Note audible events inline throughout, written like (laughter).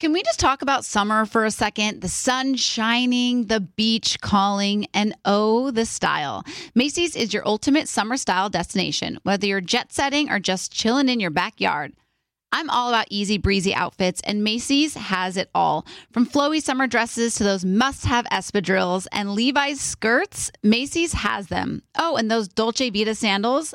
Can we just talk about summer for a second? The sun shining, the beach calling, and oh, the style. Macy's is your ultimate summer style destination, whether you're jet setting or just chilling in your backyard. I'm all about easy breezy outfits, and Macy's has it all. From flowy summer dresses to those must have espadrilles and Levi's skirts, Macy's has them. Oh, and those Dolce Vita sandals,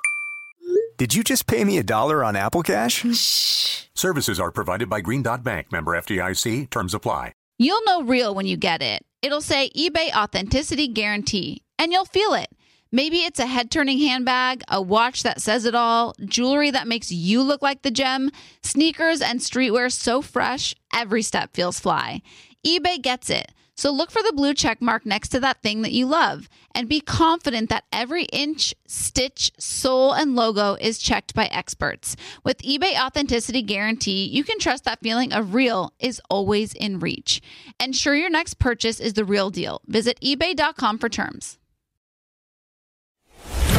Did you just pay me a dollar on Apple Cash? Shh. Services are provided by Green Dot Bank, member FDIC. Terms apply. You'll know real when you get it. It'll say eBay Authenticity Guarantee, and you'll feel it. Maybe it's a head turning handbag, a watch that says it all, jewelry that makes you look like the gem, sneakers and streetwear so fresh, every step feels fly. eBay gets it. So look for the blue check mark next to that thing that you love and be confident that every inch, stitch, sole, and logo is checked by experts. With eBay Authenticity Guarantee, you can trust that feeling of real is always in reach. Ensure your next purchase is the real deal. Visit eBay.com for terms.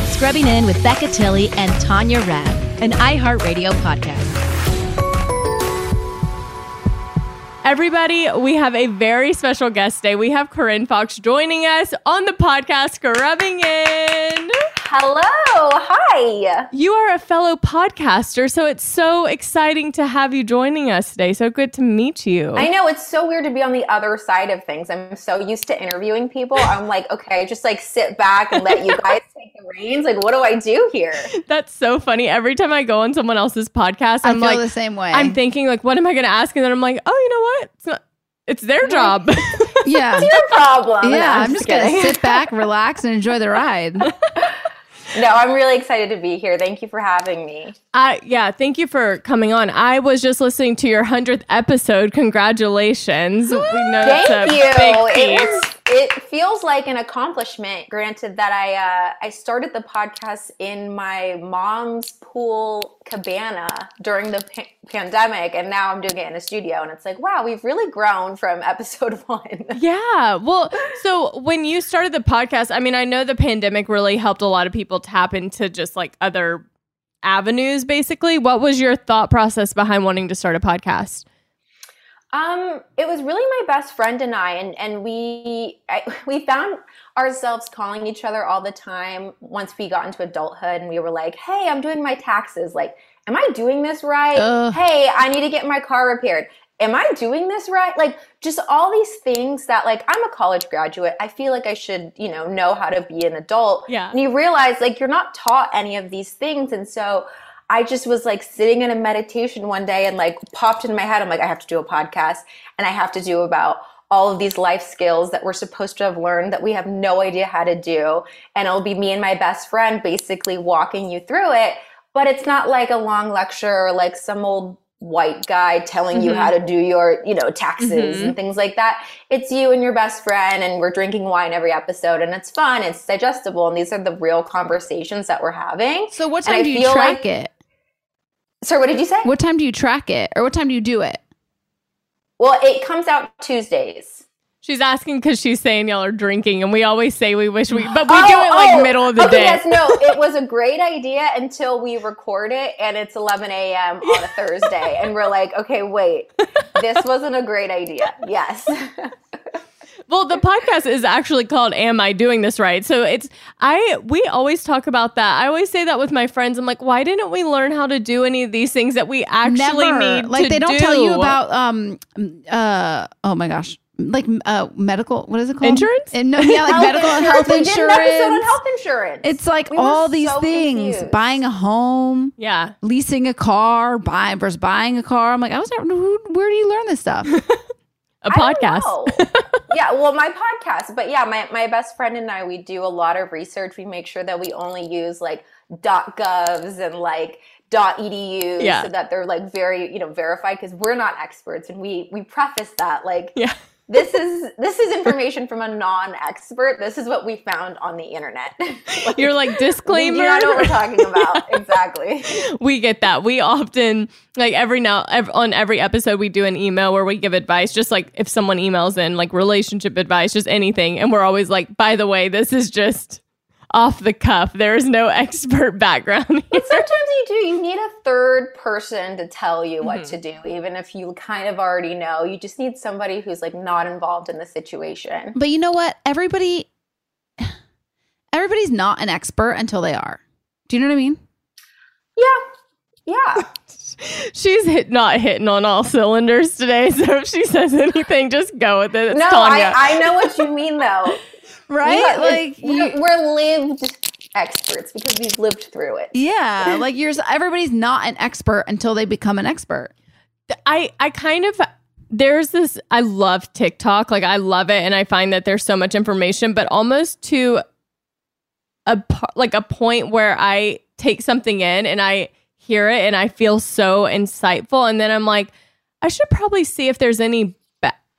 Scrubbing in with Becca Tilley and Tanya Rad, an iHeartRadio podcast. Everybody, we have a very special guest today. We have Corinne Foxx joining us on the podcast, Scrubbing In. Hello. Hi. You are a fellow podcaster, so it's so exciting to have you joining us today. So good to meet you. I know it's so weird to be on the other side of things. I'm so used to interviewing people. I'm like, okay, just like sit back and let you guys take the reins. Like, what do I do here? That's so funny. Every time I go on someone else's podcast, I I'm feel like, the same way. I'm thinking like, what am I going to ask? And then I'm like, oh, you know what? It's not. It's their job. (laughs) yeah. it's (laughs) Your problem. No, Yeah, I'm just going to sit back, (laughs) relax, and enjoy the ride. No, I'm really excited to be here. Thank you for having me. Uh, yeah, thank you for coming on. I was just listening to your 100th episode. Congratulations. We know Thank that's a you. big It, was, it feels like an accomplishment. Granted that I uh, I started the podcast in my mom's pool cabana during the pa- pandemic, and now I'm doing it in a studio. And it's like, wow, we've really grown from (laughs) episode one. Yeah. Well, so when you started the podcast, I mean, I know the pandemic really helped a lot of people tap into just like other avenues, basically. What was your thought process behind wanting to start a podcast? Um, it was really my best friend and I, and and we I, (laughs) we found ourselves calling each other all the time once we got into adulthood, and we were like, "Hey, I'm doing my taxes. Like, am I doing this right? Ugh. Hey, I need to get my car repaired. Am I doing this right? Like, just all these things that, like, I'm a college graduate. I feel like I should, you know, know how to be an adult. Yeah. And you realize, like, you're not taught any of these things, and so. I just was like sitting in a meditation one day and like popped in my head. I'm like, I have to do a podcast and I have to do about all of these life skills that we're supposed to have learned that we have no idea how to do. And it'll be me and my best friend basically walking you through it. But it's not like a long lecture or like some old white guy telling you Mhm. how to do your, you know, taxes Mhm. and things like that. It's you and your best friend and we're drinking wine every episode and it's fun, it's digestible and these are the real conversations that we're having. So, what time I do you track like- it? Sir, what did you say? What time do you track it? Or what time do you do it? Well, it comes out Tuesdays. She's asking because she's saying y'all are drinking, and we always say we wish we, but we (gasps) Oh, do it like oh, middle of the okay, day. Yes, no, it was a great idea until we record it and it's 11 a.m. on a Thursday, and we're like, okay, wait, this wasn't a great idea. Yes. (laughs) Well, the podcast is actually called "Am I Doing This Right?" So it's I. We always talk about that. I always say that with my friends. I'm like, why didn't we learn how to do any of these things that we actually Never. need? like to they don't do? tell you about um uh oh my gosh like uh medical what is it called Insurance? and no yeah like Health medical and health We did an episode on insurance health insurance. it's like We all these so things confused. buying a home Yeah, leasing a car buying versus buying a car i'm like i was never who, where do you learn this stuff (laughs) a podcast. (laughs) yeah, well, my podcast, but yeah, my, my best friend and I, we do a lot of research. We make sure that we only use like dot .govs and like dot .edu Yeah. so that they're like very, you know, verified because we're not experts and we we preface that like Yeah. This is this is information from a non-expert. This is what we found on the internet. (laughs) Like, You're like we disclaimer. not know what we're talking about. (laughs) exactly. (laughs) we get that. We often like every now ev- on every episode we do an email where we give advice, just like if someone emails in like relationship advice, just anything, and we're always like, by the way, this is just off the cuff. There is no (laughs) expert background. Here. But sometimes you do. You need a third person to tell you what to Mm-hmm. do, even if you kind of already know. You just need somebody who's like not involved in the situation. but you know what everybody (sighs) everybody's not an expert until they are do you know what i mean Yeah. Yeah. (laughs) She's hit, not hitting on all cylinders today, so if she says anything, just go with it. It's no, Tanya. I, I know what you mean though. (laughs) (laughs) right Yeah, like we're, we're lived experts because we've lived through it. yeah (laughs) like you're everybody's not an expert until they become an expert I I kind of there's this I love TikTok. Like I love it and I find that there's so much information, but almost to a par- like a point where I take something in and I hear it and I feel so insightful and then I'm like I should probably see if there's any ba-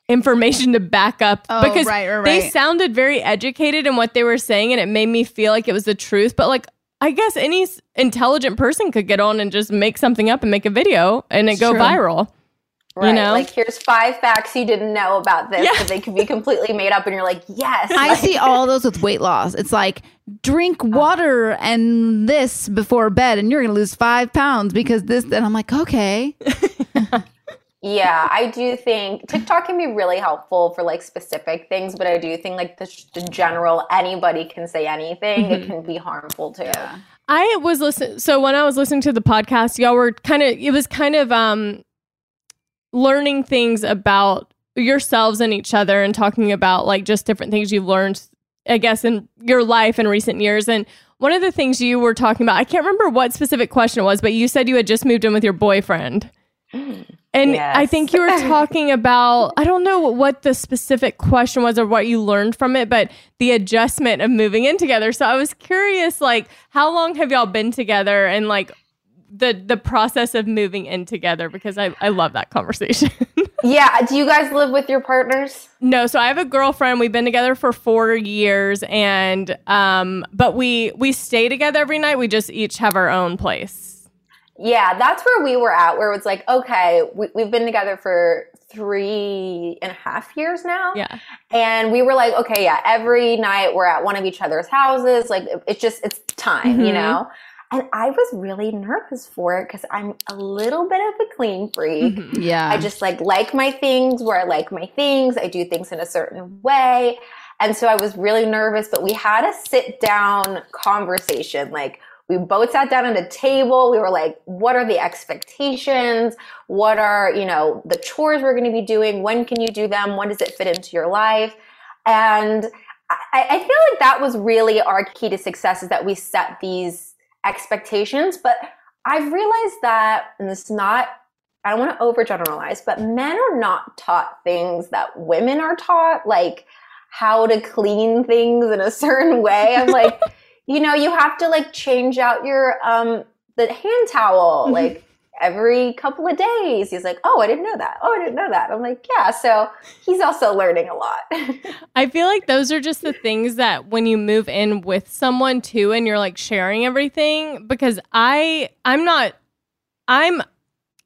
information to back up Oh, because right, right, they right. sounded very educated in what they were saying and it made me feel like it was the truth, but like I guess any s- intelligent person could get on and just make something up and make a video and it go True. viral. Right. know? Like here's five facts you didn't know about this, Yeah. but they could be completely made up and you're like, yes. I Like, see all those with weight loss. It's like drink oh. water and this before bed, and you're gonna lose five pounds because this. And I'm like, okay, (laughs) Yeah, I do think TikTok can be really helpful for like specific things, but I do think like the, the general anybody can say anything. It can be harmful too. I was listening. So when I was listening to the podcast, y'all were kind of. It was kind of um, learning things about yourselves and each other, and talking about like just different things you've learned. I guess in your life in recent years, and one of the things you were talking about, I can't remember what specific question it was, but you said you had just moved in with your boyfriend. And I think you were (laughs) talking about, I don't know what the specific question was or what you learned from it, but the adjustment of moving in together. So I was curious, like, how long have y'all been together and like the the process of moving in together? Because I, I love that conversation. (laughs) Yeah. Do you guys live with your partners? no, so I have a girlfriend. We've been together for four years and um, but we we stay together every night. We just each have our own place. Yeah, that's where we were at, where it's like, okay, we, we've been together for three and a half years now. Yeah. And we were like, okay, yeah, every night we're at one of each other's houses. Like, it- it's just, it's time, you Mhm. know? And I was really nervous for it because I'm a little bit of a clean freak. yeah. I just like like my things where I like my things. I do things in a certain way. And so I was really nervous, but we had a sit down conversation. Like we both sat down at a table. We were like, what are the expectations? What are, you know, the chores we're going to be doing? When can you do them? When does it fit into your life? And I, I feel like that was really our key to success is that we set these expectations. But I've realized that, and it's not I don't want to overgeneralize, but men are not taught things that women are taught, like how to clean things in a certain way. I'm like, (laughs) you know, you have to like change out your um the hand towel Mhm. like every couple of days. He's like, "Oh, I didn't know that. Oh, I didn't know that." I'm like, "Yeah." So he's also learning a lot. (laughs) I feel like those are just the things that when you move in with someone too and you're like sharing everything because I I'm not I'm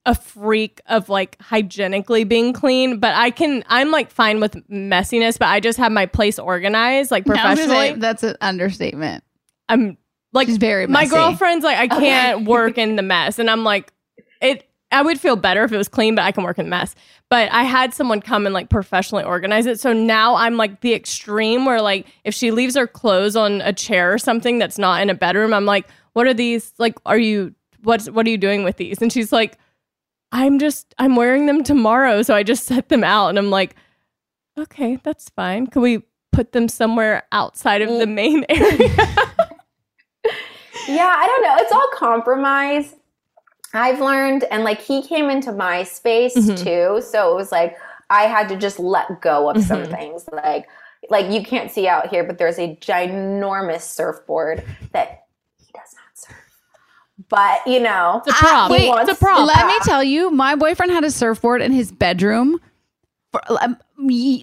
a freak of like hygienically being clean, but I can I'm like fine with messiness, but I just have my place organized like I was say, professionally. that's an understatement. I'm like She's very my messy. girlfriend's like I can't (laughs) work in the mess and I'm like it I would feel better if it was clean, but I can work in the mess. But I had someone come and like professionally organize it. So now I'm like the extreme where like if she leaves her clothes on a chair or something that's not in a bedroom, I'm like, what are these? Like, are you what's what are you doing with these? And she's like, I'm just I'm wearing them tomorrow. So I just (laughs) set them out and I'm like, okay, that's fine. Can we put them somewhere outside of the main (laughs) area? Yeah, I don't know. It's all compromise. I've learned, and like he came into my space Mhm. too, so it was like I had to just let go of some Mhm. things. Like, like you can't see out here, but there's a ginormous surfboard that he does not surf. But you know, It's a prop. he wait, wants it's a prop. Let me tell you, my boyfriend had a surfboard in his bedroom. For, um,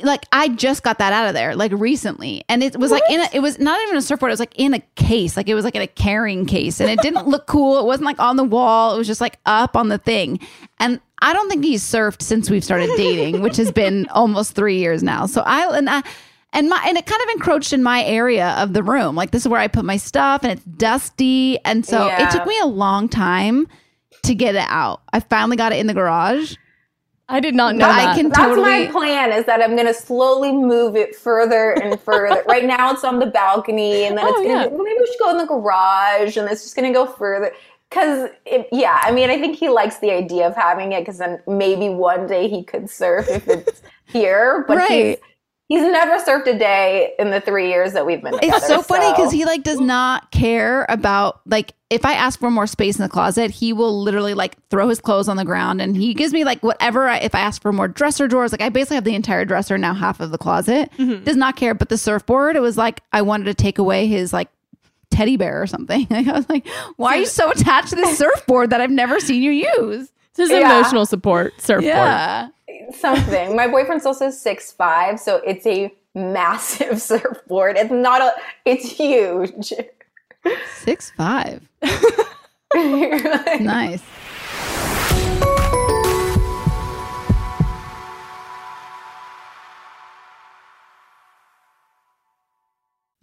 like I just got that out of there like recently, and it was like in a, it was not even a surfboard. It was like in a case, like it was like in a carrying case, and it didn't (laughs) look cool. It wasn't like on the wall. It was just like up on the thing. And I don't think he's surfed since we've started dating, which has been (laughs) almost three years now. So I and I. And my and it kind of encroached in my area of the room. Like this is where I put my stuff and it's dusty. And so Yeah. it took me a long time to get it out. I finally got it in the garage. I did not know But I that. can That's totally my plan is that I'm going to slowly move it further and (laughs) further. right now it's on the balcony and then Oh, it's going to yeah. maybe we should go in the garage and it's just going to go further. Cause yeah, I mean, I think he likes the idea of having it because then maybe one day he could surf if it's (laughs) here. But Right. he's never surfed a day in the three years that we've been together. It's so funny because he like does not care about like if I ask for more space in the closet, he will literally like throw his clothes on the ground and he gives me like whatever. I, if I ask for more dresser drawers, like I basically have the entire dresser now, half of the closet. Mm-hmm. Does not care. But the surfboard, it was like I wanted to take away his like teddy bear or something. (laughs) Like, I was like, why are you so attached to this (laughs) surfboard that I've never seen you use? This is Yeah. emotional support surfboard. Yeah. Something. My boyfriend's also six five, so it's a massive (laughs) surfboard. It's not a. It's huge. Six five. (laughs) Nice.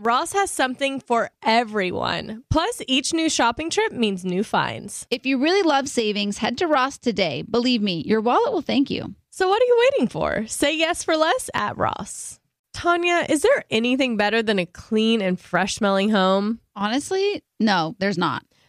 Ross has something for everyone. Plus, each new shopping trip means new finds. If you really love savings, head to Ross today. Believe me, your wallet will thank you. So, what are you waiting for? Say yes for less at Ross. Tanya, is there anything better than a clean and fresh smelling home? Honestly, no, there's not.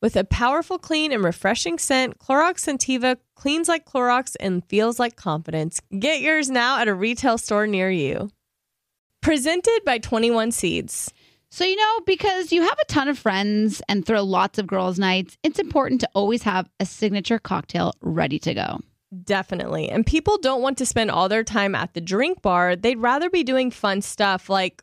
With a powerful, clean, and refreshing scent, Clorox Scentiva cleans like Clorox and feels like confidence. Get yours now at a retail store near you. Presented by 21 Seeds. So, you know, because you have a ton of friends and throw lots of girls' nights, it's important to always have a signature cocktail ready to go. Definitely. And people don't want to spend all their time at the drink bar. They'd rather be doing fun stuff like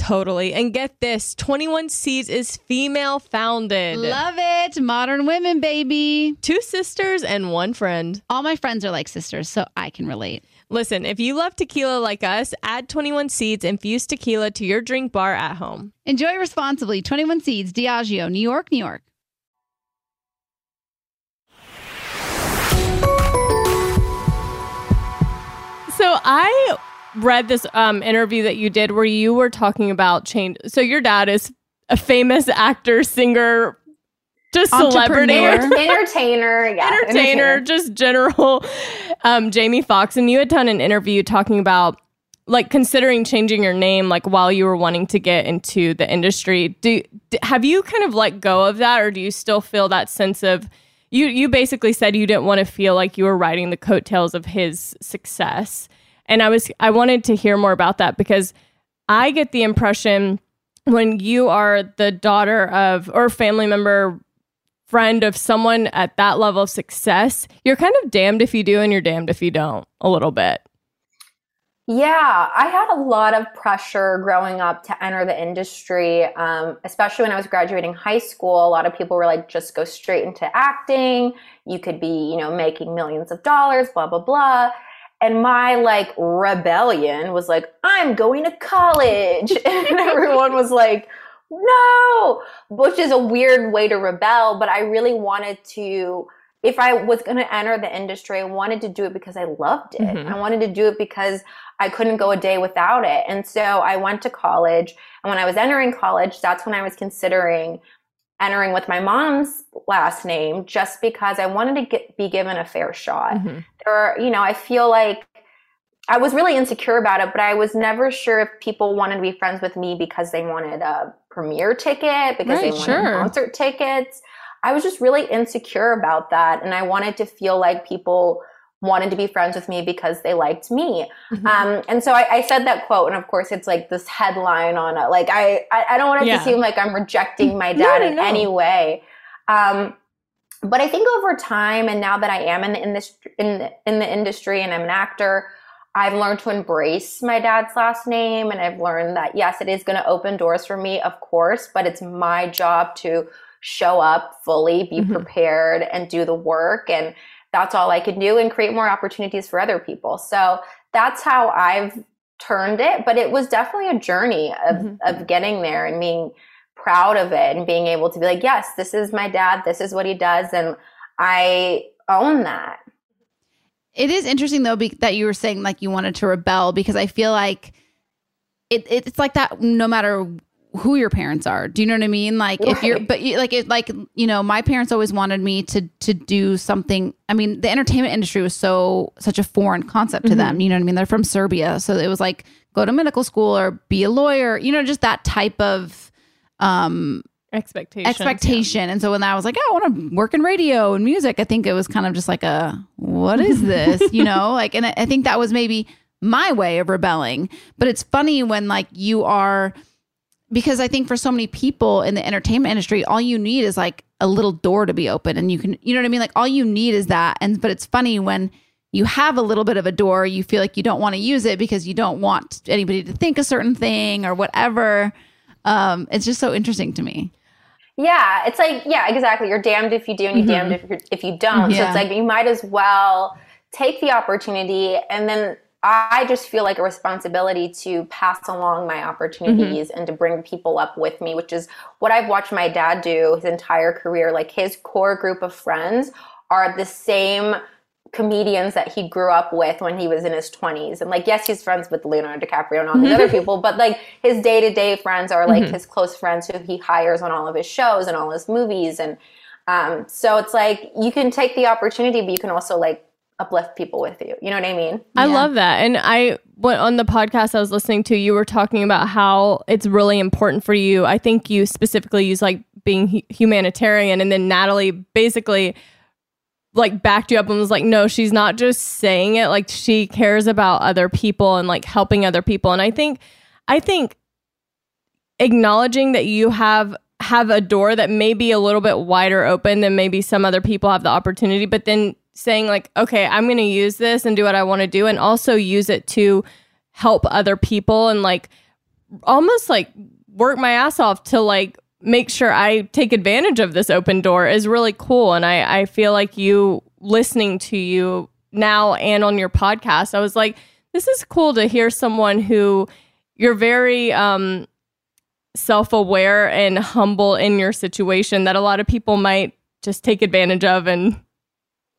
Totally. And get this 21 Seeds is female founded. Love it. Modern women, baby. Two sisters and one friend. All my friends are like sisters, so I can relate. Listen, if you love tequila like us, add 21 Seeds infused tequila to your drink bar at home. Enjoy responsibly. 21 Seeds, Diageo, New York, New York. So I read this um, interview that you did where you were talking about change. So your dad is a famous actor, singer, just celebrity, (laughs) entertainer, yeah, entertainer, just general um, Jamie Foxx. And you had done an interview talking about like considering changing your name like while you were wanting to get into the industry. Do, d have you kind of let go of that, or do you still feel that sense of you? You basically said you didn't want to feel like you were riding the coattails of his success and I was I wanted to hear more about that because I get the impression when you are the daughter of or family member friend of someone at that level of success, you're kind of damned if you do and you're damned if you don't a little bit. Yeah, I had a lot of pressure growing up to enter the industry, um, especially when I was graduating high school. A lot of people were like, just go straight into acting. You could be, you know, making millions of dollars, blah, blah, blah. And my like rebellion was like, I'm going to college. (laughs) and everyone was like, no, which is a weird way to rebel. But I really wanted to, if I was going to enter the industry, I wanted to do it because I loved it. Mhm. I wanted to do it because I couldn't go a day without it. And so I went to college. And when I was entering college, that's when I was considering entering with my mom's last name just because I wanted to get, be given a fair shot Mhm. Or you know i feel like i was really insecure about it but i was never sure if people wanted to be friends with me because they wanted a premiere ticket because they wanted sure. concert tickets i was just really insecure about that and i wanted to feel like people wanted to be friends with me because they liked me Mhm. um, and so I, I said that quote and of course it's like this headline on it like i i, I don't want it Yeah. to seem like i'm rejecting my No, dad no, in no. any way um, but I think over time, and now that I am in the in this in the, in the industry and I'm an actor, I've learned to embrace my dad's last name, and I've learned that yes, it is going to open doors for me, of course, but it's my job to show up fully, be Mhm. prepared, and do the work, and that's all I can do, and create more opportunities for other people. So that's how I've turned it, but it was definitely a journey of Mhm. of getting there and being proud of it and being able to be like, yes, this is my dad, this is what he does, and I own that. It is interesting though be- that you were saying like you wanted to rebel because I feel like it, it's like that no matter who your parents are. Do you know what I mean? Like if you're but you, like it like you know my parents always wanted me to to do something. I mean the entertainment industry was so such a foreign concept to them. Mm-hmm. You know what I mean? They're from Serbia, so it was like go to medical school or be a lawyer. You know just that type of um expectation expectation. And so when I was like, oh, I want to work in radio and music, I think it was kind of just like a, what is (laughs) this? you know, like, and I, I think that was maybe my way of rebelling. But it's funny when like you are because I think for so many people in the entertainment industry, all you need is like a little door to be open and you can, you know what I mean? Like all you need is that. And, but it's funny when you have a little bit of a door, you feel like you don't want to use it because you don't want anybody to think a certain thing or whatever. Um, it's just so interesting to me. Yeah, it's like yeah, exactly. You're damned if you do, and you're damned if, you're, if you don't. So it's like you might as well take the opportunity, and then I just feel like a responsibility to pass along my opportunities and to bring people up with me, which is what I've watched my dad do his entire career. Like his core group of friends are the same comedians that he grew up with when he was in his 20s. And like, yes, he's friends with Leonardo DiCaprio and all these other people, but like his day to day friends are like his close friends who he hires on all of his shows and all his movies. And um, so it's like you can take the opportunity, but you can also like uplift people with you. You know what I mean? I Yeah. love that. And I went on the podcast I was listening to, you were talking about how it's really important for you. I think you specifically use like being hu- humanitarian. And then Natalie basically like backed you up and was like, no, she's not just saying it. Like she cares about other people and like helping other people. And I think, I think acknowledging that you have have a door that may be a little bit wider open than maybe some other people have the opportunity but then saying like okay i'm going to use this and do what i want to do and also use it to help other people and like almost like work my ass off to like make sure i take advantage of this open door is really cool and i i feel like you listening to you now and on your podcast i was like this is cool to hear someone who you're very um self-aware and humble in your situation that a lot of people might just take advantage of and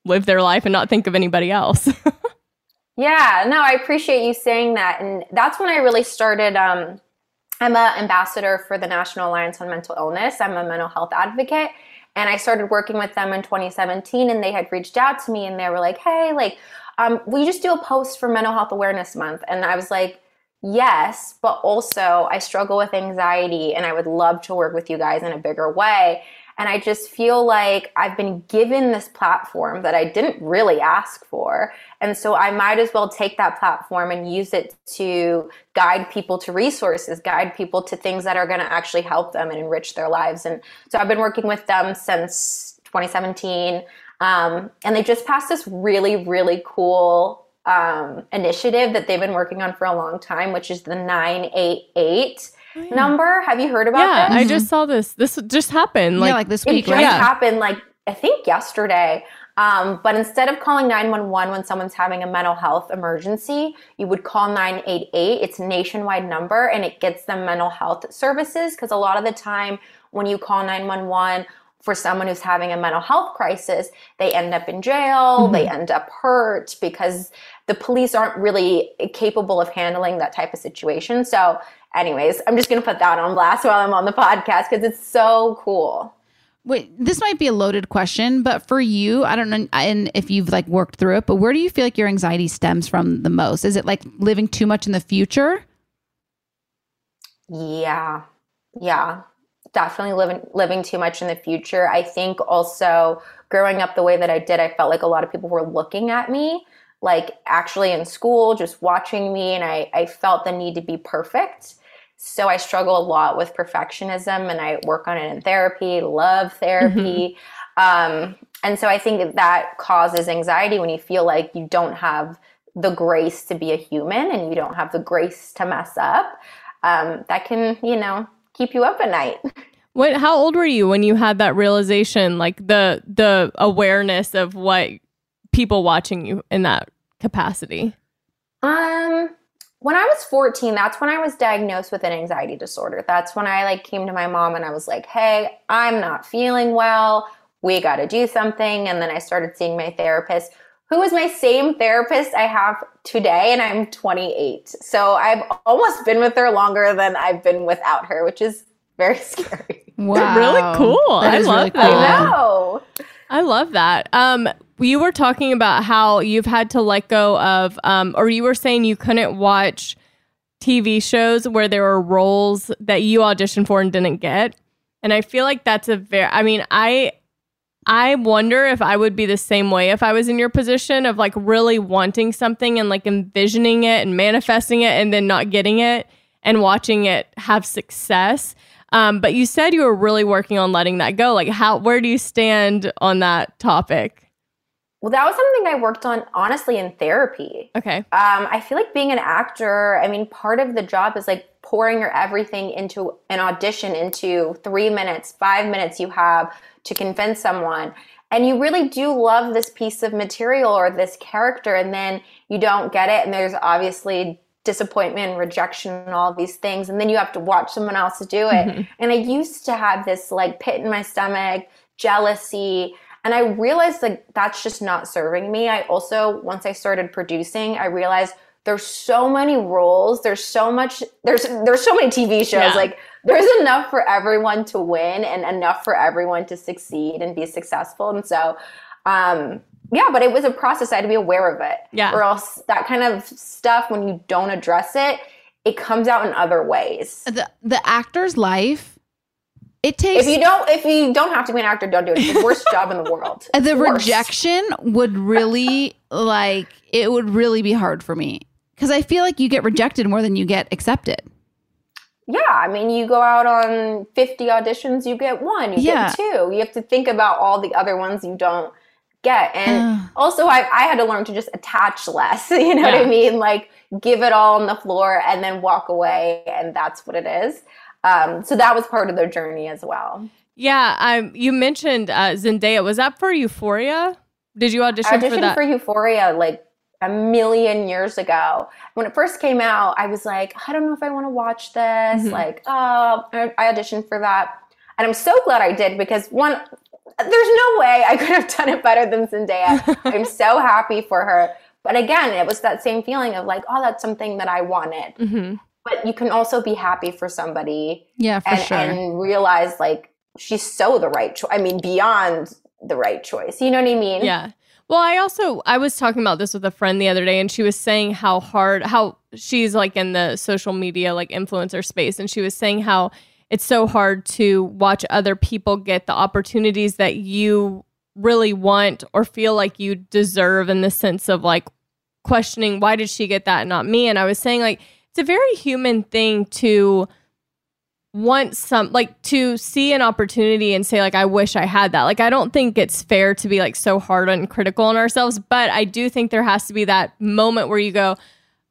live their life and not think of anybody else. (laughs) Yeah, no, I appreciate you saying that. And that's when I really started. Um, I'm an ambassador for the National Alliance on Mental Illness. I'm a mental health advocate. And I started working with them in 2017, and they had reached out to me and they were like, hey, like, um, will you just do a post for Mental Health Awareness Month? And I was like, yes, but also I struggle with anxiety and I would love to work with you guys in a bigger way. And I just feel like I've been given this platform that I didn't really ask for. And so I might as well take that platform and use it to guide people to resources, guide people to things that are going to actually help them and enrich their lives. And so I've been working with them since 2017. Um, and they just passed this really, really cool um, initiative that they've been working on for a long time, which is the 988 number. Have you heard about yeah, this? I just saw this. This just happened. Like, yeah, like this It week, just right? Yeah. happened like I think yesterday. Um, but instead of calling 911 when someone's having a mental health emergency, you would call 988. It's a nationwide number and it gets them mental health services because a lot of the time when you call 911 for someone who's having a mental health crisis, they end up in jail, they end up hurt because the police aren't really capable of handling that type of situation. So, anyways, I'm just going to put that on blast while I'm on the podcast because it's so cool. Wait, this might be a loaded question, but for you, I don't know, and if you've like worked through it, but where do you feel like your anxiety stems from the most? Is it like living too much in the future? Yeah. Yeah. Definitely living living too much in the future. I think also growing up the way that I did, I felt like a lot of people were looking at me, like actually in school, just watching me, and I, I felt the need to be perfect. So I struggle a lot with perfectionism and I work on it in therapy, love therapy. Um, and so I think that causes anxiety when you feel like you don't have the grace to be a human and you don't have the grace to mess up. Um, that can, you know, keep you up at night. (laughs) what? How old were you when you had that realization? Like the the awareness of what people watching you in that capacity. Um, when I was 14, that's when I was diagnosed with an anxiety disorder. That's when I like came to my mom and I was like, "Hey, I'm not feeling well. We got to do something." And then I started seeing my therapist, who is my same therapist I have today and I'm 28. So I've almost been with her longer than I've been without her, which is very (laughs) scary. Wow. really cool. That I is love really that. I know. I love that. Um, you were talking about how you've had to let go of, um, or you were saying you couldn't watch TV shows where there were roles that you auditioned for and didn't get. And I feel like that's a very, I mean, I, I wonder if I would be the same way if I was in your position of like really wanting something and like envisioning it and manifesting it and then not getting it. and watching it have success. Um, but you said you were really working on letting that go. Like, how? Where do you stand on that topic? Well, that was something I worked on honestly in therapy. Okay. Um, I feel like being an actor, I mean, part of the job is like pouring your everything into an audition into three minutes, five minutes you have to convince someone. And you really do love this piece of material or this character, and then you don't get it. And there's obviously disappointment, rejection, and all these things. And then you have to watch someone else do it. Mm-hmm. And I used to have this like pit in my stomach, jealousy. And I realized like that's just not serving me. I also, once I started producing, I realized there's so many roles there's so much there's there's so many tv shows yeah. like there's enough for everyone to win and enough for everyone to succeed and be successful and so um yeah but it was a process i had to be aware of it. Yeah. Or else that kind of stuff when you don't address it it comes out in other ways. The the actor's life it takes if you don't if you don't have to be an actor don't do it. It's the (laughs) worst job in the world. The rejection would really (laughs) like it would really be hard for me. Because I feel like you get rejected more than you get accepted. Yeah, I mean, you go out on 50 auditions, you get one, you yeah. get two. You have to think about all the other ones you don't get. And also, I, I had to learn to just attach less. (laughs) You know yeah. what I mean? Like, give it all on the floor and then walk away, and that's what it is. Um, so that was part of their journey as well. Yeah, um, you mentioned uh, Zendaya. Was that for Euphoria? Did you audition I auditioned for that? for Euphoria like a million years ago. When it first came out, I was like, I don't know if I want to watch this. Mm-hmm. Like, oh, I auditioned for that. And I'm so glad I did because one, there's no way I could have done it better than Zendaya. (laughs) I'm so happy for her. But again, it was that same feeling of like, oh, that's something that I wanted. Mm-hmm. But you can also be happy for somebody. Yeah, for and, sure. And realize like she's so the right choice. I mean, beyond the right choice. You know what I mean? Yeah. Well, I also I was talking about this with a friend the other day and she was saying how hard how she's like in the social media like influencer space and she was saying how it's so hard to watch other people get the opportunities that you really want or feel like you deserve in the sense of like questioning why did she get that and not me and I was saying like it's a very human thing to want some like to see an opportunity and say like I wish I had that. Like I don't think it's fair to be like so hard and critical on ourselves, but I do think there has to be that moment where you go,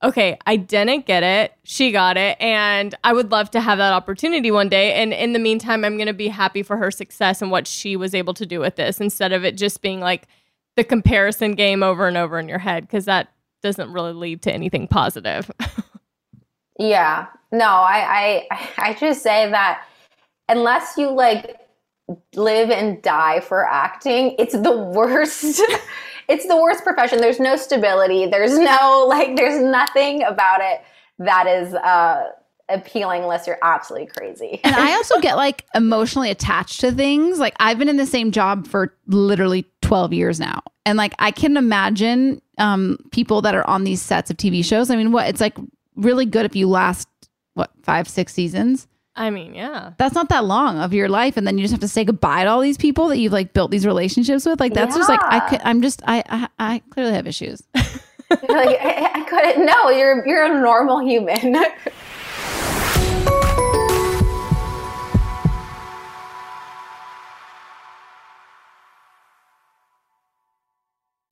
okay, I didn't get it. She got it and I would love to have that opportunity one day and in the meantime I'm going to be happy for her success and what she was able to do with this instead of it just being like the comparison game over and over in your head because that doesn't really lead to anything positive. (laughs) Yeah. No, I, I I just say that unless you like live and die for acting, it's the worst. (laughs) it's the worst profession. There's no stability. There's no (laughs) like there's nothing about it that is uh appealing unless you're absolutely crazy. (laughs) and I also get like emotionally attached to things. Like I've been in the same job for literally 12 years now. And like I can imagine um people that are on these sets of TV shows. I mean, what it's like really good if you last what five six seasons. I mean, yeah, that's not that long of your life, and then you just have to say goodbye to all these people that you've like built these relationships with. Like that's yeah. just like I could, I'm just I, I I clearly have issues. (laughs) like I, (laughs) I couldn't. No, you're you're a normal human. (laughs)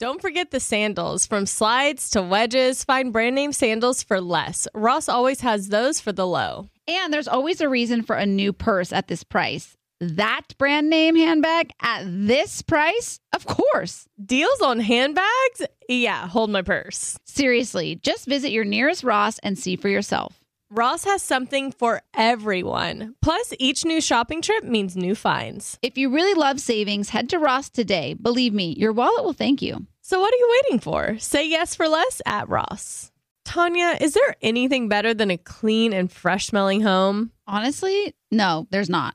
Don't forget the sandals. From slides to wedges, find brand name sandals for less. Ross always has those for the low. And there's always a reason for a new purse at this price. That brand name handbag at this price? Of course. Deals on handbags? Yeah, hold my purse. Seriously, just visit your nearest Ross and see for yourself. Ross has something for everyone. Plus, each new shopping trip means new finds. If you really love savings, head to Ross today. Believe me, your wallet will thank you. So, what are you waiting for? Say yes for less at Ross. Tanya, is there anything better than a clean and fresh smelling home? Honestly, no, there's not.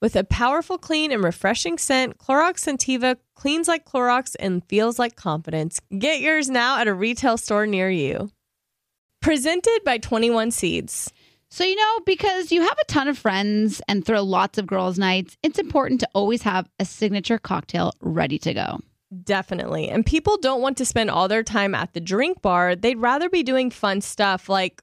With a powerful, clean, and refreshing scent, Clorox Scentiva cleans like Clorox and feels like confidence. Get yours now at a retail store near you. Presented by 21 Seeds. So, you know, because you have a ton of friends and throw lots of girls' nights, it's important to always have a signature cocktail ready to go. Definitely. And people don't want to spend all their time at the drink bar. They'd rather be doing fun stuff like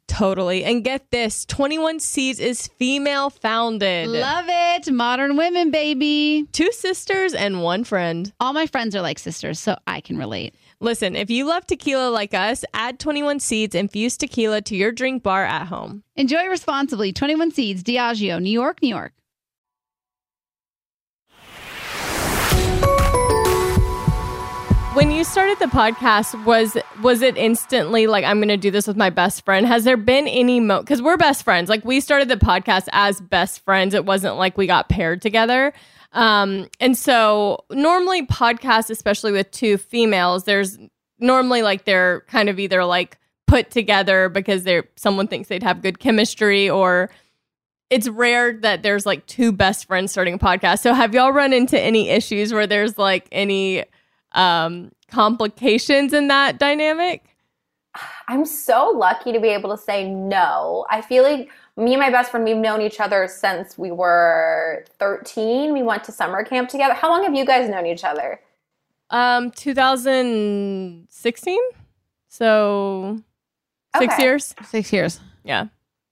Totally. And get this 21 Seeds is female founded. Love it. Modern women, baby. Two sisters and one friend. All my friends are like sisters, so I can relate. Listen, if you love tequila like us, add 21 Seeds infused tequila to your drink bar at home. Enjoy responsibly. 21 Seeds, Diageo, New York, New York. When you started the podcast, was was it instantly like I'm going to do this with my best friend? Has there been any mo? Because we're best friends. Like we started the podcast as best friends. It wasn't like we got paired together. Um, and so normally podcasts, especially with two females, there's normally like they're kind of either like put together because they're someone thinks they'd have good chemistry or it's rare that there's like two best friends starting a podcast. So have y'all run into any issues where there's like any um, complications in that dynamic? I'm so lucky to be able to say no. I feel like me and my best friend, we've known each other since we were 13. We went to summer camp together. How long have you guys known each other? Um, 2016. So six Okay. years. Six years. Yeah,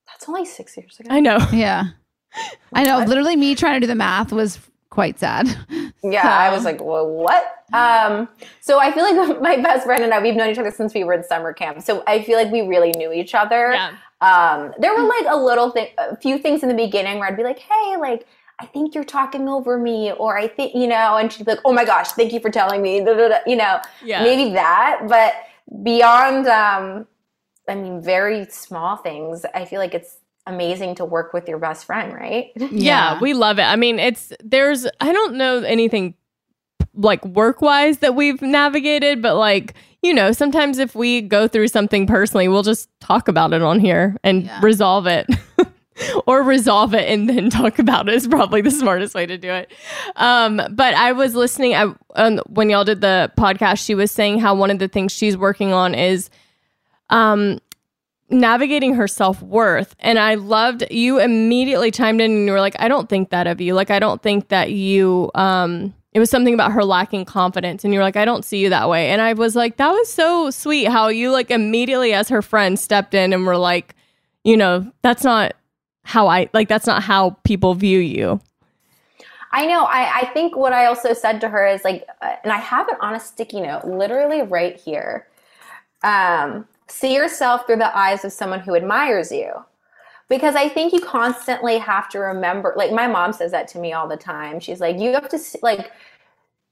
That's only six years ago. I know. Yeah. (laughs) I know. Literally, me trying to do the math was quite sad. (laughs) Yeah, I was like, well, what? Um, so I feel like (laughs) my best friend and I, we've known each other since we were in summer camp. So I feel like we really knew each other. Yeah. Um, there were like a little thing, a few things in the beginning where I'd be like, hey, like, I think you're talking over me, or I think, you know, and she'd be like, oh my gosh, thank you for telling me, da, da, da, you know, Yeah. maybe that. But beyond, um, I mean, very small things, I feel like it's amazing to work with your best friend, right? (laughs) Yeah. we love it. I mean, it's there's I don't know anything like work wise that we've navigated, but like, you know, sometimes if we go through something personally, we'll just talk about it on here and Yeah. resolve it. (laughs) or resolve it and then talk about it is probably the smartest way to do it. Um, but I was listening I, um, when y'all did the podcast. She was saying how one of the things she's working on is um, navigating her self worth. And I loved you immediately chimed in and you were like, I don't think that of you. Like, I don't think that you, um, it was something about her lacking confidence. And you were like, I don't see you that way. And I was like, that was so sweet how you, like, immediately as her friend stepped in and were like, you know, that's not how I, like, that's not how people view you. I know. I, I think what I also said to her is like, uh, and I have it on a sticky note, literally right here. Um, see yourself through the eyes of someone who admires you. Because I think you constantly have to remember, like my mom says that to me all the time. She's like, you have to, like,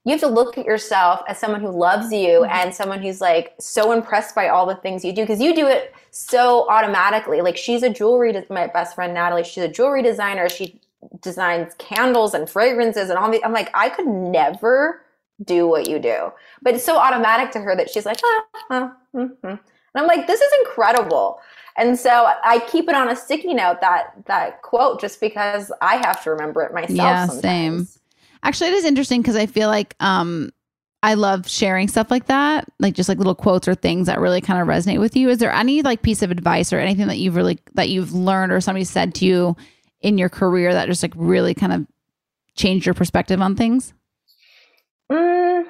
you have to look at yourself as someone who loves you and someone who's like so impressed by all the things you do because you do it so automatically. Like she's a jewelry, des- my best friend Natalie, she's a jewelry designer. She designs candles and fragrances and all the. I'm like, I could never do what you do, but it's so automatic to her that she's like, ah, ah, mhm. And I'm like, this is incredible. And so I keep it on a sticky note that that quote just because I have to remember it myself. Yeah, sometimes. same. Actually, it is interesting because I feel like um, I love sharing stuff like that, like just like little quotes or things that really kind of resonate with you. Is there any like piece of advice or anything that you've really that you've learned or somebody said to you in your career that just like really kind of changed your perspective on things? Mm,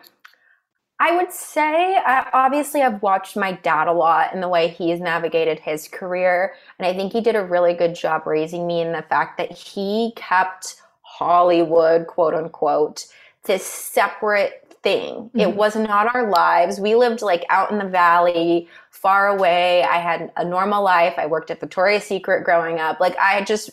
I would say, uh, obviously, I've watched my dad a lot in the way he's navigated his career. And I think he did a really good job raising me in the fact that he kept Hollywood, quote unquote, this separate thing. It was not our lives. We lived like out in the valley, far away. I had a normal life. I worked at Victoria's Secret growing up. Like, I just,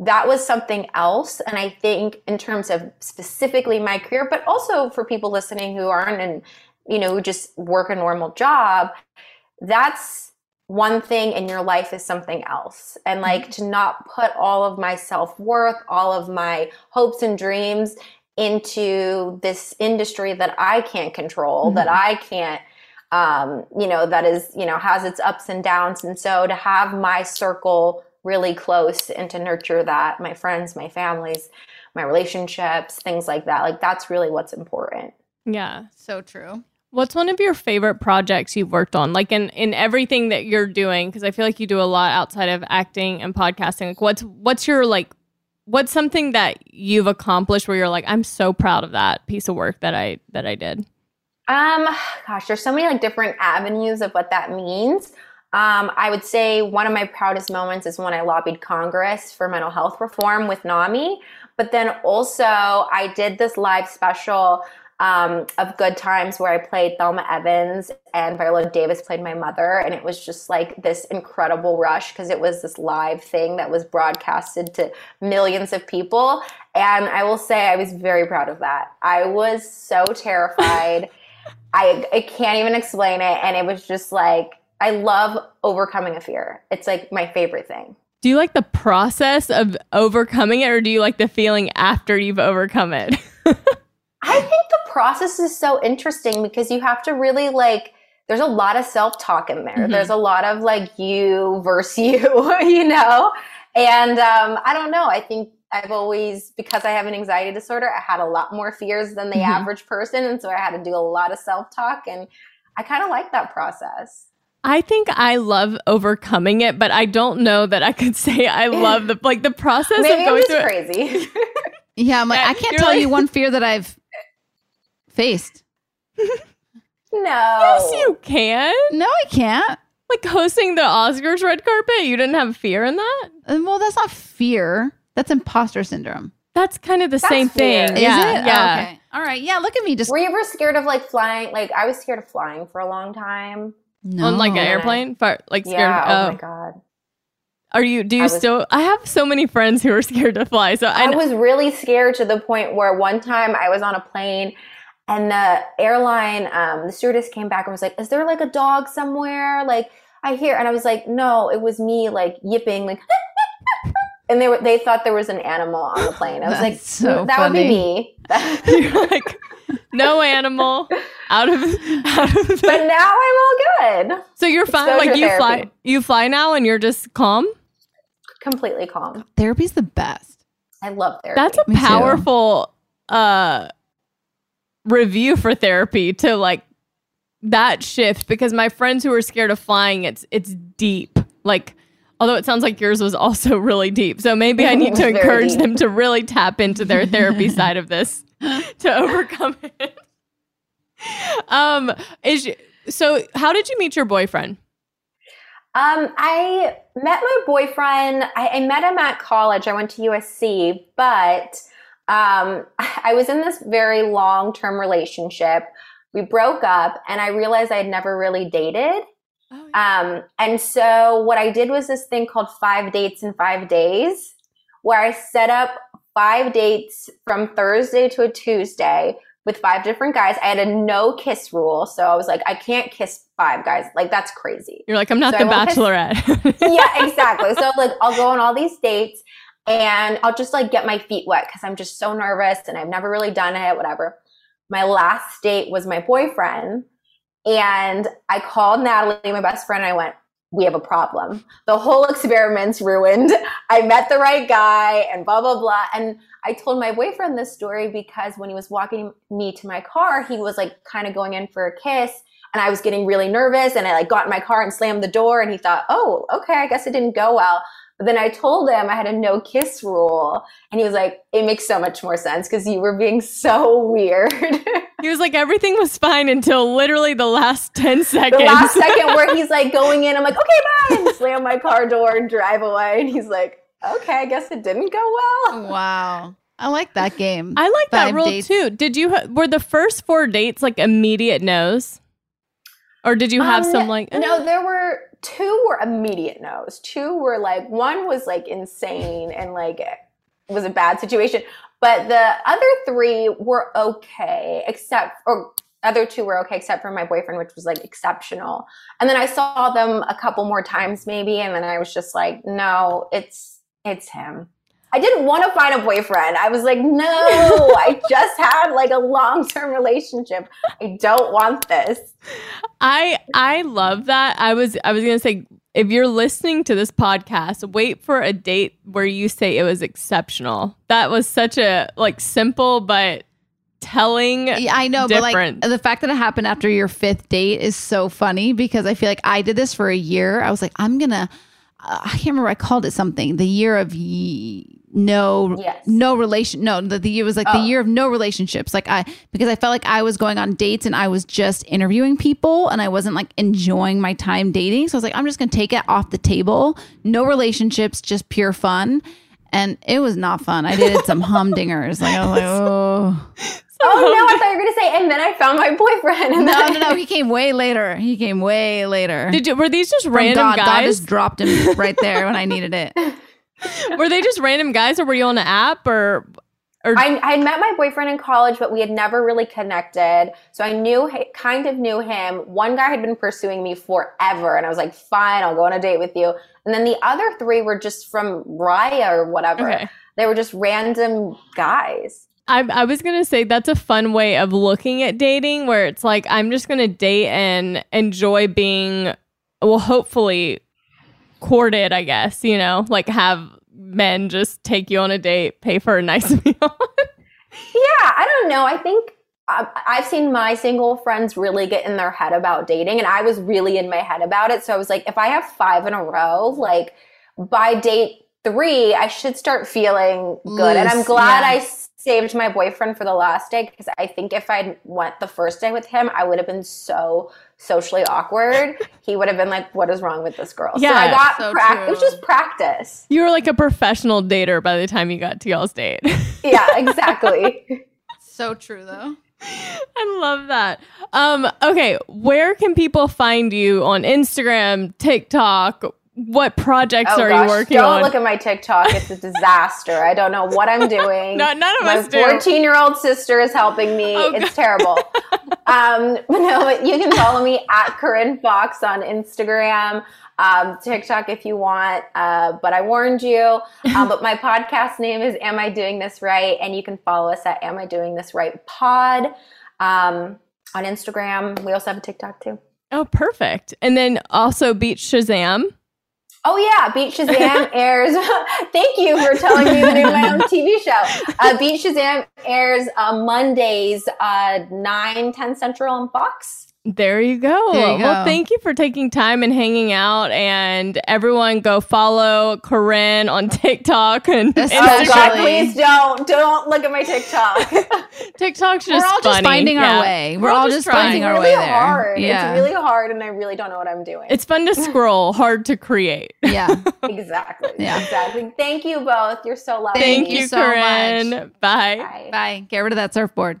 that was something else. And I think in terms of specifically my career, but also for people listening who aren't and, you know, just work a normal job, that's one thing and your life is something else. And like to not put all of my self worth, all of my hopes and dreams into this industry that I can't control, that I can't um, you know, that is, you know, has its ups and downs. And so to have my circle really close and to nurture that, my friends, my families, my relationships, things like that, like that's really what's important. Yeah. So true. What's one of your favorite projects you've worked on? Like in in everything that you're doing because I feel like you do a lot outside of acting and podcasting. Like what's what's your like what's something that you've accomplished where you're like I'm so proud of that piece of work that I that I did? Um, gosh, there's so many like different avenues of what that means. Um, I would say one of my proudest moments is when I lobbied Congress for mental health reform with NAMI. But then also, I did this live special um, of Good Times where I played Thelma Evans and Viola Davis played my mother. And it was just like this incredible rush because it was this live thing that was broadcasted to millions of people. And I will say, I was very proud of that. I was so terrified. (laughs) I, I can't even explain it. And it was just like, I love overcoming a fear. It's like my favorite thing. Do you like the process of overcoming it or do you like the feeling after you've overcome it? (laughs) I think the process is so interesting because you have to really like, there's a lot of self talk in there. Mhm. There's a lot of like you versus (laughs) you, you know? And um, I don't know. I think I've always, because I have an anxiety disorder, I had a lot more fears than the Mhm. average person. And so I had to do a lot of self talk. And I kind of like that process. I think I love overcoming it, but I don't know that I could (laughs) say I love the like the process Maybe of I'm going just through it. crazy. (laughs) Yeah, I'm like Yeah, I can't tell like- you one fear that I've faced. no. Yes, you can. No, I can't. Like hosting the Oscars red carpet, you didn't have fear in that? Uh, Well, that's not fear. That's imposter syndrome. That's kind of the That's same fear. thing. Is yeah, it? yeah. Oh, okay. All right. Yeah. Look at me. Just Were you ever scared of like flying? Like I was scared of flying for a long time. no. On like an airplane, Far, like scared. Yeah. Oh, oh. my god. Are you? Do you I was- still? I have so many friends who are (laughs) scared to fly. So I, I was really scared to the point where one time I was on a plane and the airline, um, the stewardess came back and was like, "Is there like a dog somewhere?" Like I hear, and I was like, "No, it was me, like yipping, like." (laughs) and they were they thought there was an animal on the plane. I was like, so that would be me. (laughs) You're like, no animal out of out of the- but now I'm all good. So you're fine. Like exposure you fly, you fly now, and you're just calm. Completely calm. Therapy's the best. I love therapy. That's a Me too. powerful uh review for therapy to like that shift because my friends who are scared of flying it's it's deep like although it sounds like yours was also (laughs) really deep so maybe i need to encourage deep. them to really tap into their therapy (laughs) side of this (laughs) to overcome it um is so how did you meet your boyfriend Um, I met my boyfriend. I, I met him at college. I went to USC, but um, (laughs) I was in this very long term relationship. We broke up, and I realized I had never really dated. Um, and so what I did was this thing called five dates in five days, where I set up five dates from Thursday to a Tuesday with five different guys. I had a no kiss rule. So I was like, I can't kiss five guys. Like, that's crazy. you're like i'm not So the I won't kiss- bachelorette (laughs) yeah, (laughs) exactly. So like I'll go on all these dates and I'll just like get my feet wet because I'm just so nervous and I've never really done it, whatever. My last date was my boyfriend. And I called Natalie, my best friend, I went, We have a problem. The whole experiment's ruined. I met the right guy and blah, blah, blah. And I told my boyfriend this story because when he was walking me to my car, he was like kind of going in for a kiss and I was getting really nervous and I like got in my car and slammed the door and he thought, "Oh, okay, I guess it didn't go well." But then I told him I had a no kiss rule and he was like, "It makes so much more sense cuz you were being so (laughs) weird." he was like everything was fine until literally the last 10 seconds the last second where he's like (laughs) going in, I'm like, "Okay, bye." And slam my car door and drive away and he's like, "Okay, I guess it didn't go well." Wow. I like that game. I like that rule dates. too. Did you ha- were the first four dates like immediate no's, or did you have Um, some like eh? no there were two were immediate no's. Two were like one was like insane and like it was a bad situation but the other three were okay except or other two were okay except for my boyfriend which was like exceptional. And then i saw them a couple more times maybe and then i was just like no it's it's him I didn't want to find a boyfriend. I was like, no, (laughs) I just had like a long term relationship. I don't want this. I I love that. I was I was gonna say if you're listening to this podcast, wait for a date where you say it was exceptional. That was such a like simple but telling. Yeah, I know, but like the fact that it happened after your fifth date is so funny because I feel like I did this for a year. I was like, I'm gonna, uh, I can't remember. I called it something. The year of ye- no, Yes. no relation. No, the, the year was like the Oh. year of no relationships. Like I, because I felt like I was going on dates and I was just interviewing people and I wasn't like enjoying my time dating. So I was like, I'm just gonna take it off the table. No relationships, just pure fun. And it was not fun. I did some (laughs) humdingers. Like I was like, oh. Oh no, I thought you were gonna say, and then I found my boyfriend. And No, then no, no. He came way later. He came way later. Did you were these just From random God, God just dropped him right there when I needed it. (laughs) (laughs) were they just random guys, or were you on an app, or or I, I had met my boyfriend in college, but we had never really connected. So I knew, kind of knew him. One guy had been pursuing me forever, and I was like, fine, I'll go on a date with you. And then the other three were just from Raya or whatever. Okay. They were just random guys. I, I was gonna say that's a fun way of looking at dating where it's like I'm just gonna date and enjoy being well hopefully courted I guess you know like have men just take you on a date pay for a nice (laughs) meal Yeah, I don't know. I think uh, I've seen my single friends really get in their head about dating, and I was really in my head about it. So I was like, if I have five in a row, like by date three, I should start feeling good. and I'm glad yeah. I saved my boyfriend for the last day because I think if I'd went the first day with him, I would have been so socially awkward. (laughs) he would have been like, "What is wrong with this girl?" so Yeah, I got so prac- It was just practice. you were like a professional dater by the time you got to y'all's date (laughs) Yeah, exactly. So true, though. (laughs) I love that um okay where can people find you on Instagram TikTok what projects Oh are gosh, you working on? don't look at my TikTok. It's a (laughs) disaster. I don't know what I'm (laughs) doing. No, none of my us do. 14 year old sister is helping me. Oh, it's terrible. (laughs) Um, no, you can follow me at Corinne Foxx on Instagram, um, TikTok if you want. Uh, but I warned you. Um, but my podcast name is Am I Doing This Right? And you can follow us at Am I Doing This Right Pod um, on Instagram. We also have a TikTok too. Oh, perfect. And then also Beat Shazam. Oh yeah, Beat Shazam (laughs) airs. (laughs) Thank you for telling me the name of my own TV show. Uh, Beat Shazam airs uh, Mondays, uh, 9, 10 Central on Fox. There you go. There you Well, thank you for taking time and hanging out. And everyone, go follow Corinne on (laughs) TikTok and Especially- Oh God, Instagram. please don't, don't look at my TikTok. (laughs) (laughs) TikTok's just We're all just finding Yeah. our way. We're, all just trying. finding our really way there. hard. Yeah. It's really hard, and I really don't know what I'm doing. It's fun to scroll, hard to create. yeah. exactly, Yeah. exactly. Thank you both. You're so lovely. Thank Thank, you you, so Corinne. much. Bye. Bye. Bye. Get rid of that surfboard.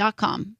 P.com.